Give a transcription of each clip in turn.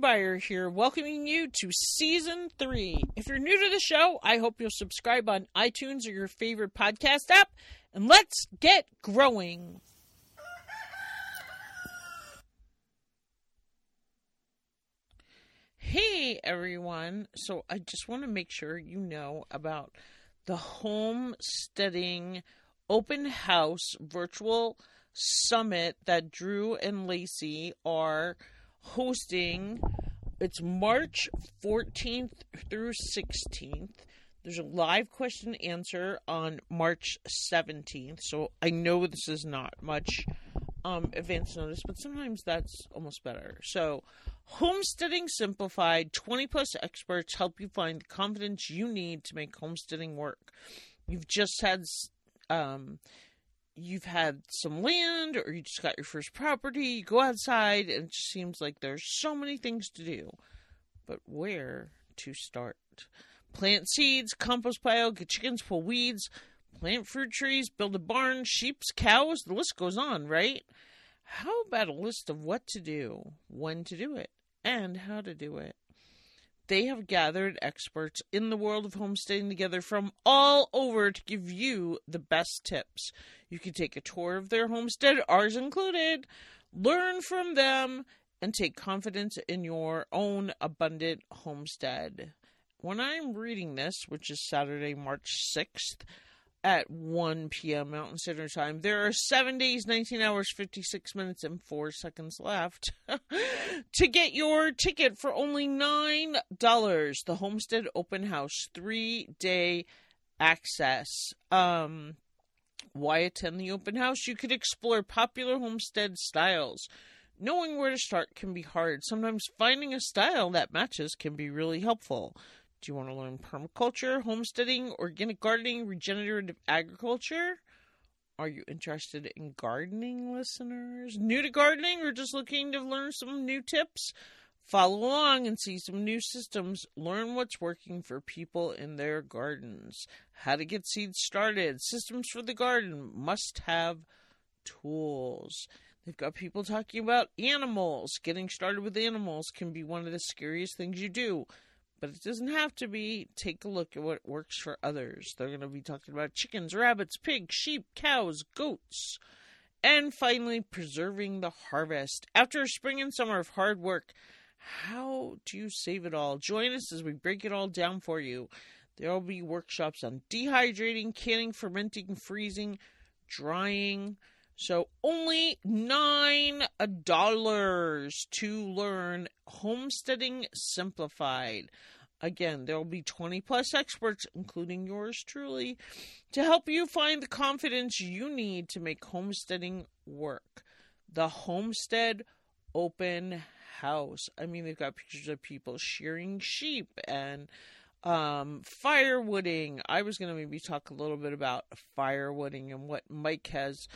Beyer here, welcoming you to season three. If you're new to the show, I hope you'll subscribe on iTunes or your favorite podcast app, and let's get growing. Hey everyone. So I just want to make sure you know about the homesteading open house virtual summit that Drew and Lacey are hosting. It's March 14th through 16th. There's a live question answer on March 17th. So I know this is not much um, advance notice, but sometimes that's almost better. So, Homesteading Simplified 20 plus experts help you find the confidence you need to make homesteading work. You've just had um, you've had some land or you just got your first property, you go outside and it just seems like there's so many things to do. But where to start? Plant seeds, compost pile, get chickens, pull weeds, plant fruit trees, build a barn, sheep's, cows, the list goes on, right? How about a list of what to do, when to do it, and how to do it? They have gathered experts in the world of homesteading together from all over to give you the best tips. You can take a tour of their homestead, ours included, learn from them, and take confidence in your own abundant homestead. When I'm reading this, which is Saturday, March 6th, at 1 p.m. Mountain Standard Time. There are seven days, 19 hours, 56 minutes, and four seconds left to get your ticket for only $9. The Homestead Open House three day access. Um, why attend the open house? You could explore popular homestead styles. Knowing where to start can be hard. Sometimes finding a style that matches can be really helpful. Do you want to learn permaculture, homesteading, organic gardening, regenerative agriculture? Are you interested in gardening, listeners? New to gardening or just looking to learn some new tips? Follow along and see some new systems. Learn what's working for people in their gardens. How to get seeds started. Systems for the garden. Must have tools. They've got people talking about animals. Getting started with animals can be one of the scariest things you do but it doesn't have to be. Take a look at what works for others. They're going to be talking about chickens, rabbits, pigs, sheep, cows, goats. And finally, preserving the harvest. After a spring and summer of hard work, how do you save it all? Join us as we break it all down for you. There will be workshops on dehydrating, canning, fermenting, freezing, drying. So only nine dollars to learn homesteading simplified. Again, there will be 20 plus experts, including yours truly, to help you find the confidence you need to make homesteading work. The Homestead Open House. I mean, they've got pictures of people shearing sheep and um, firewooding. I was going to maybe talk a little bit about firewooding and what Mike has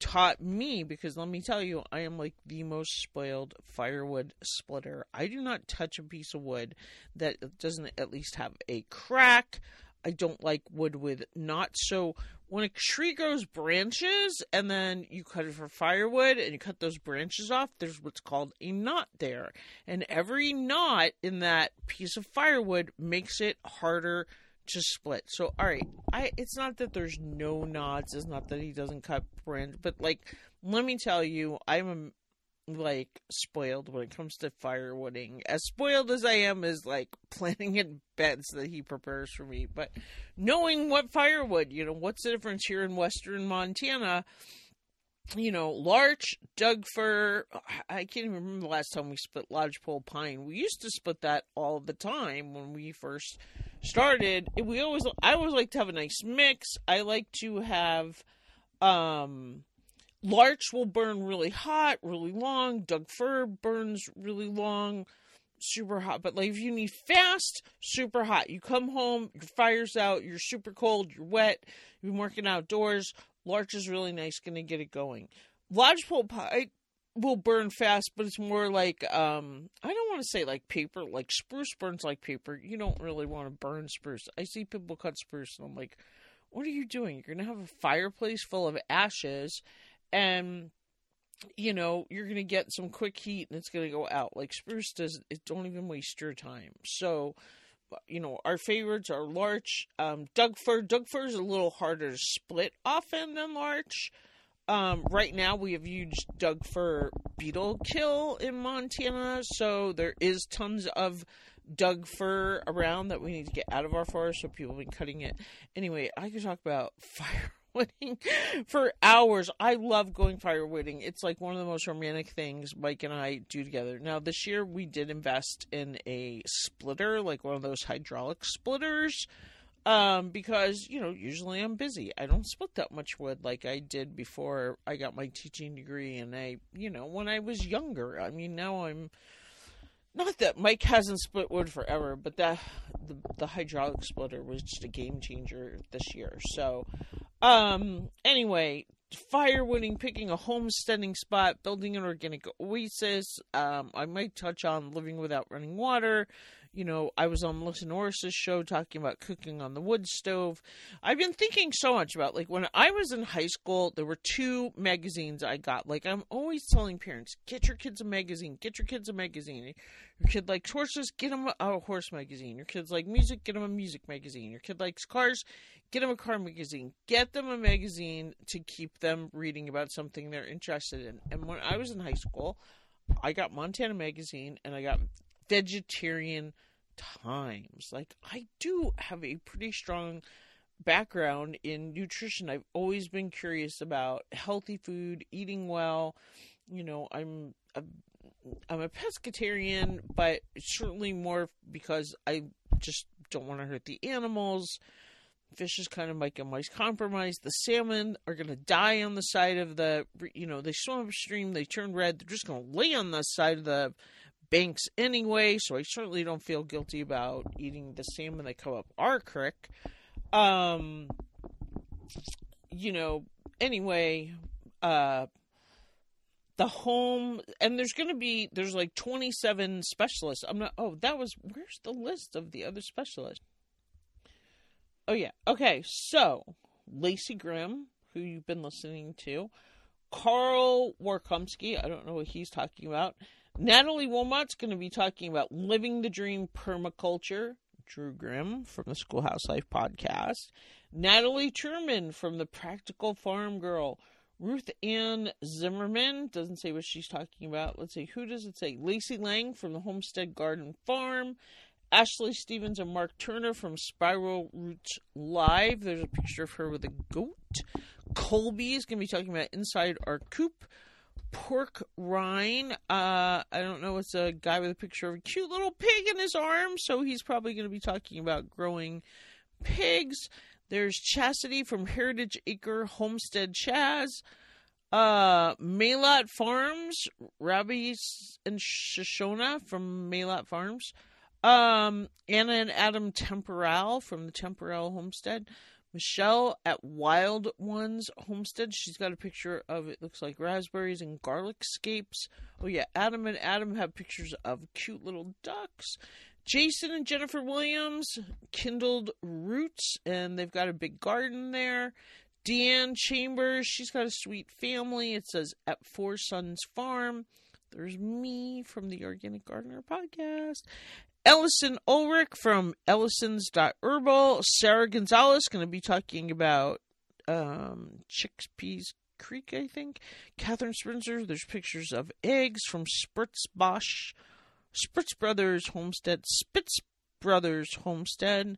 taught me because let me tell you, I am like the most spoiled firewood splitter. I do not touch a piece of wood that doesn't at least have a crack. I don't like wood with knots. So when a tree grows branches and then you cut it for firewood and you cut those branches off, there's what's called a knot there. And every knot in that piece of firewood makes it harder to split. So all right, I it's not that there's no knots. It's not that he doesn't cut branch, but like let me tell you, I'm um, like spoiled when it comes to firewooding. As spoiled as I am is like planning in beds that he prepares for me, but knowing what firewood, you know, what's the difference here in western Montana? You know, larch, Doug fir. I can't even remember the last time we split lodgepole pine. We used to split that all the time when we first started, we always I always like to have a nice mix. I like to have um larch will burn really hot, really long. Doug fir burns really long, super hot. But like if you need fast, super hot. You come home, your fire's out, you're super cold, you're wet, you've been working outdoors. Larch is really nice, gonna get it going. Lodgepole pine will burn fast, but it's more like um I don't want to say like paper, like spruce burns like paper. You don't really want to burn spruce. I see people cut spruce and I'm like, what are you doing? You're gonna have a fireplace full of ashes and you know, you're to get some quick heat and it's to go out. Like spruce does, it don't even waste your time. So, you know, our favorites are larch, um, Doug fir. Doug fir is a little harder to split often than larch. Um, right now, we have huge Doug fir beetle kill in Montana, so there is tons of Doug fir around that we need to get out of our forest. So people have been cutting it. Anyway, I could talk about fire firewooding for hours. I love going firewooding. It's like one of the most romantic things Mike and I do together. Now, this year we did invest in a splitter, like one of those hydraulic splitters. Um, because, you know, usually I'm busy. I don't split that much wood like I did before I got my teaching degree and I, you know, when I was younger. I mean, now I'm not that Mike hasn't split wood forever, but that the, the hydraulic splitter was just a game changer this year. So um, anyway, firewooding, picking a homesteading spot, building an organic oasis. Um, I might touch on living without running water, you know, I was on Melissa Norris's show talking about cooking on the wood stove. I've been thinking so much about like when I was in high school, there were two magazines I got. Like I'm always telling parents, get your kids a magazine, get your kids a magazine. Your kid likes horses, get them a horse magazine. Your kids like music, get them a music magazine. Your kid likes cars, get them a car magazine. Get them a magazine to keep them reading about something they're interested in. And when I was in high school, I got Montana magazine and I got vegetarian times. Like, I do have a pretty strong background in nutrition. I've always been curious about healthy food, eating well. You know, I'm a, I'm a pescatarian, but certainly more because I just don't want to hurt the animals. Fish is kind of like a nice compromise. The salmon are going to die on the side of the, you know, they swim upstream, they turn red, they're just going to lay on the side of the banks anyway, so I certainly don't feel guilty about eating the salmon that come up our creek. Um, you know, anyway, uh, the home and there's going to be there's like 27 specialists. I'm not. Oh, that was where's the list of the other specialists? Oh yeah. Okay, so Lacey Grimm, who you've been listening to, Carl Warkomsky. I don't know what he's talking about. Natalie Wilmot's going to be talking about living the dream permaculture. Drew Grimm from the Schoolhouse Life podcast. Natalie Truman from the Practical Farm Girl. Ruth Ann Zimmerman doesn't say what she's talking about. Let's see, who does it say? Lacey Lang from the Homestead Garden Farm. Ashley Stevens and Mark Turner from Spiral Roots Live. There's a picture of her with a goat. Colby is going to be talking about Inside Our Coop pork rind. Uh, I don't know. It's a guy with a picture of a cute little pig in his arm, so he's probably going to be talking about growing pigs. There's Chastity from Heritage Acre Homestead Chaz. Uh, Maylot Farms, Rabbi and Shoshona from Maylot Farms. Um, Anna and Adam Temporal from the Temporal Homestead. Michelle at Wild Ones Homestead. She's got a picture of it looks like raspberries and garlic scapes. Oh yeah, Adam and Adam have pictures of cute little ducks. Jason and Jennifer Williams kindled roots and they've got a big garden there. Deanne Chambers, she's got a sweet family. It says at Four Sons Farm. There's me from the Organic Gardener podcast. Ellison Ulrich from Ellison's.herbal. Sarah Gonzalez going to be talking about um, Chickpeas Creek, I think. Catherine Spencer, there's pictures of eggs from Spritz Bosch, Spritz Brothers Homestead, Spitz Brothers Homestead.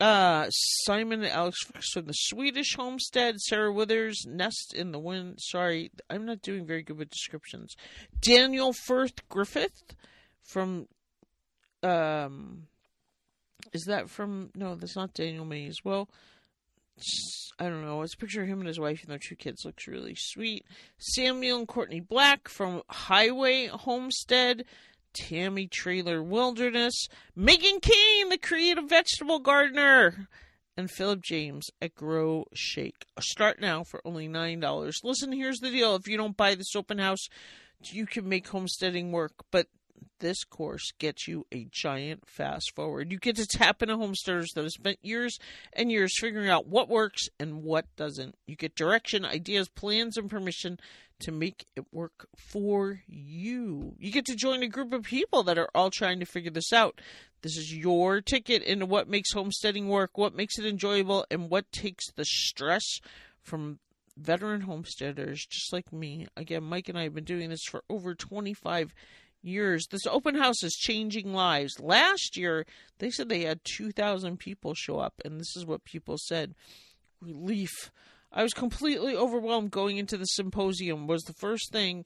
Uh, Simon and Alex from the Swedish Homestead, Sarah Withers, Nest in the Wind. Sorry, I'm not doing very good with descriptions. Daniel Firth Griffith from um is that from no that's not daniel mays well. I don't know. It's a picture of him and his wife and their two kids. Looks really sweet. Samuel and courtney black from highway homestead tammy trailer wilderness megan kane the creative vegetable gardener and Philip James at Grow Shake. Start now for only $9. Listen, here's the deal. If you don't buy this open house, you can make homesteading work, but this course gets you a giant fast forward. You get to tap into homesteaders that have spent years and years figuring out what works and what doesn't. You get direction, ideas, plans, and permission to make it work for you. You get to join a group of people that are all trying to figure this out. This is your ticket into what makes homesteading work, what makes it enjoyable, and what takes the stress from veteran homesteaders just like me. Again, Mike and I have been doing this for over 25 years. This open house is changing lives. Last year, they said they had 2,000 people show up, and this is what people said relief. I was completely overwhelmed going into the symposium was the first thing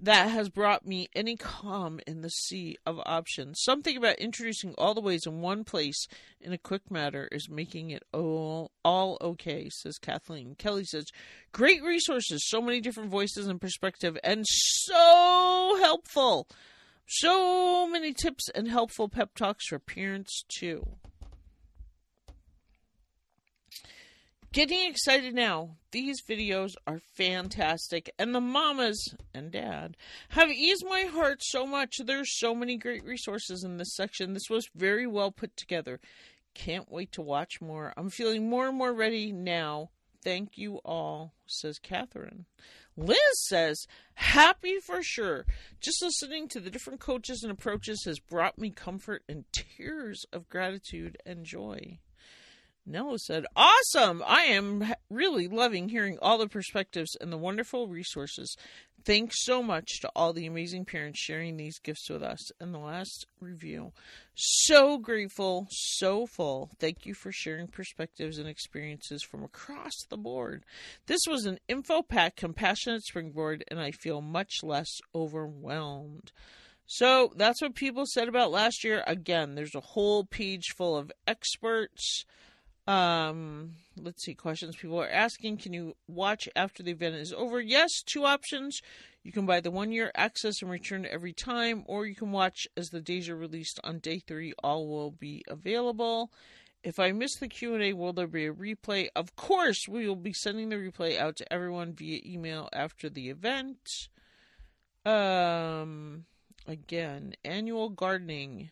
that has brought me any calm in the sea of options. Something about introducing all the ways in one place in a quick matter is making it all all okay, says Kathleen. Kelly says, Great resources, so many different voices and perspective, and so helpful. So many tips and helpful pep talks for parents too. Getting excited now. These videos are fantastic, and the mamas and dad have eased my heart so much. There's so many great resources in this section. This was very well put together. Can't wait to watch more. I'm feeling more and more ready now. Thank you all, says Catherine. Liz says, happy for sure. Just listening to the different coaches and approaches has brought me comfort and tears of gratitude and joy. Nella said, Awesome! I am really loving hearing all the perspectives and the wonderful resources. Thanks so much to all the amazing parents sharing these gifts with us. And the last review. So grateful, so full. Thank you for sharing perspectives and experiences from across the board. This was an info packed, compassionate springboard, and I feel much less overwhelmed. So that's what people said about last year. Again, there's a whole page full of experts um, let's see, questions people are asking. Can you watch after the event is over? Yes, two options. You can buy the one year access and return every time, or you can watch as the days are released on day three. All will be available. If I miss the Q&A, will there be a replay? Of course, we will be sending the replay out to everyone via email after the event. Um, again, annual gardening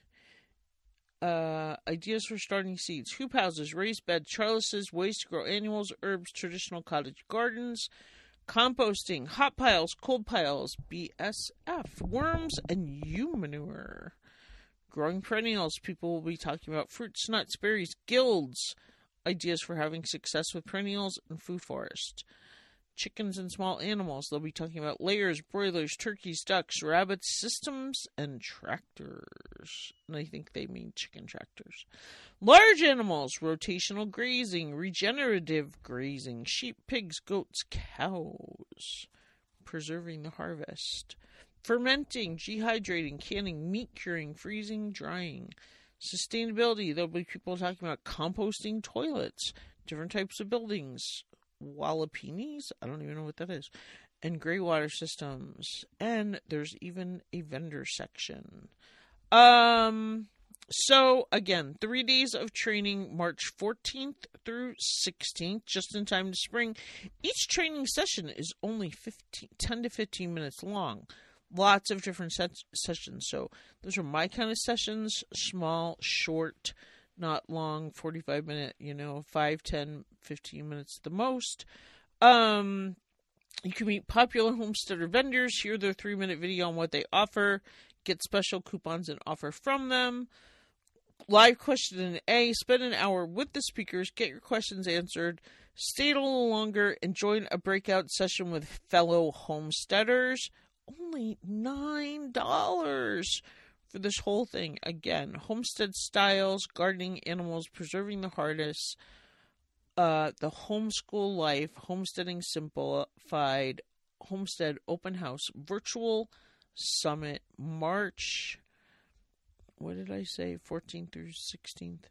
uh, ideas for starting seeds, hoop houses, raised bed trellises, ways to grow annuals, herbs, traditional cottage gardens, composting, hot piles, cold piles, BSF, worms, and U manure. Growing perennials, people will be talking about fruits, nuts, berries, guilds, ideas for having success with perennials, and food forest chickens and small animals. They'll be talking about layers, broilers, turkeys, ducks, rabbits, systems, and tractors. And I think they mean chicken tractors. Large animals, rotational grazing, regenerative grazing, sheep, pigs, goats, cows, preserving the harvest, fermenting, dehydrating, canning, meat curing, freezing, drying. Sustainability, there'll be people talking about composting toilets, different types of buildings, Walipinis. I don't even know what that is. And gray water systems. And there's even a vendor section. Um so again, three days of training, March 14th through 16th, just in time to spring. Each training session is only 15, 10 to 15 minutes long. Lots of different set- sessions. So those are my kind of sessions, small, short, not long 45 minute you know 5 10 15 minutes at the most. Um you can meet popular homesteader vendors hear their three minute video on what they offer get special coupons and offer from them. Live question and a spend an hour with the speakers get your questions answered stay a little longer and join a breakout session with fellow homesteaders. Only nine dollars for this whole thing. Again, homestead styles, gardening, animals, preserving the harness, uh, the homeschool life, homesteading simplified, homestead open house, virtual summit, March. What did I say? 14th through 16th.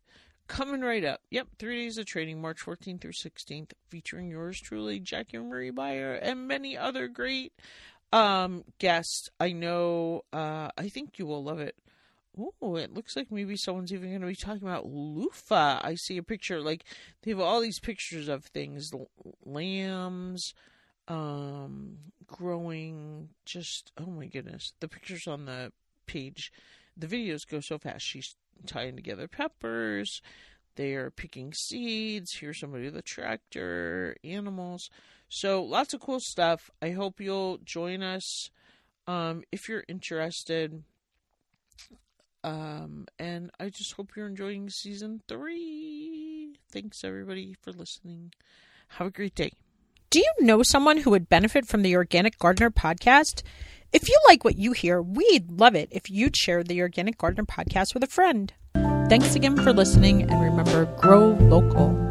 Coming right up. Yep, three days of training, March 14th through 16th, featuring yours truly, Jackie Marie Beyer, and many other great um, guest. I know. Uh, I think you will love it. Oh, it looks like maybe someone's even going to be talking about loofah. I see a picture. Like they have all these pictures of things, lambs, um, growing. Just oh my goodness, the pictures on the page, the videos go so fast. She's tying together peppers. They are picking seeds. Here's somebody with a tractor, animals. So lots of cool stuff. I hope you'll join us um, if you're interested. Um, and I just hope you're enjoying season three. Thanks everybody for listening. Have a great day. Do you know someone who would benefit from the Organic Gardener podcast? If you like what you hear, we'd love it if you'd share the Organic Gardener podcast with a friend. Thanks again for listening, and remember grow local.